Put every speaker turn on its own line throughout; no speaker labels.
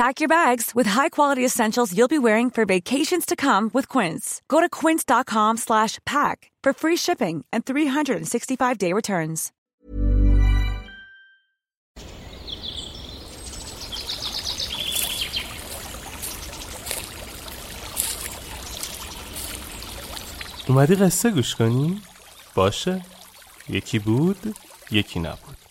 Pack your bags with high-quality essentials you'll be wearing for vacations to come with Quince. Go to quince.com slash pack for free shipping and 365-day returns.
اومدی قصه گوش کنی؟ باشه یکی بود یکی نبود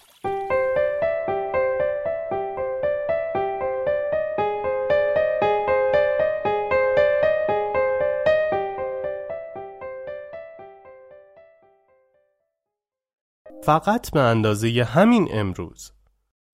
فقط به اندازه همین امروز.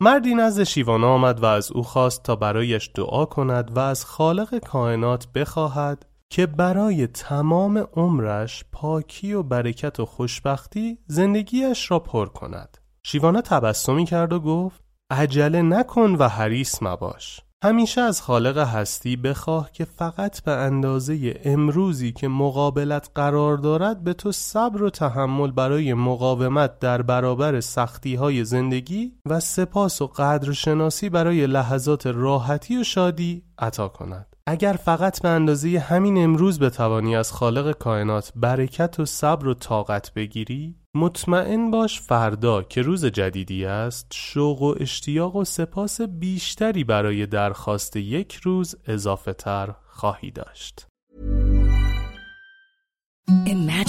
مردی نزد شیوانا آمد و از او خواست تا برایش دعا کند و از خالق کائنات بخواهد که برای تمام عمرش پاکی و برکت و خوشبختی زندگیش را پر کند. شیوانا تبسمی کرد و گفت عجله نکن و حریص مباش. همیشه از خالق هستی بخواه که فقط به اندازه امروزی که مقابلت قرار دارد به تو صبر و تحمل برای مقاومت در برابر سختی های زندگی و سپاس و قدرشناسی برای لحظات راحتی و شادی عطا کند. اگر فقط به اندازه همین امروز بتوانی از خالق کائنات برکت و صبر و طاقت بگیری مطمئن باش فردا که روز جدیدی است شوق و اشتیاق و سپاس بیشتری برای درخواست یک روز اضافه تر خواهی داشت.